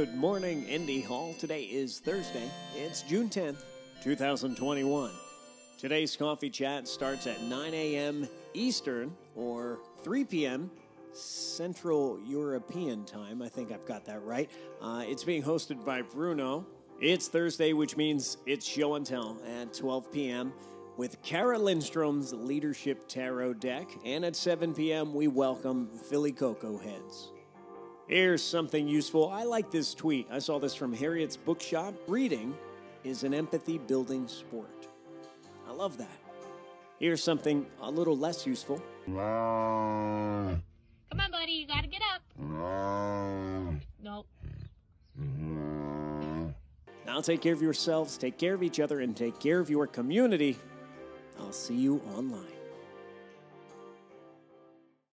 Good morning, Indy Hall. Today is Thursday. It's June 10th, 2021. Today's coffee chat starts at 9 a.m. Eastern or 3 p.m. Central European time. I think I've got that right. Uh, it's being hosted by Bruno. It's Thursday, which means it's show and tell at 12 p.m. with Kara Lindstrom's Leadership Tarot deck. And at 7 p.m., we welcome Philly Cocoa Heads. Here's something useful. I like this tweet. I saw this from Harriet's Bookshop. Reading is an empathy building sport. I love that. Here's something a little less useful. Come on, buddy, you gotta get up. Nope. Now take care of yourselves, take care of each other, and take care of your community. I'll see you online.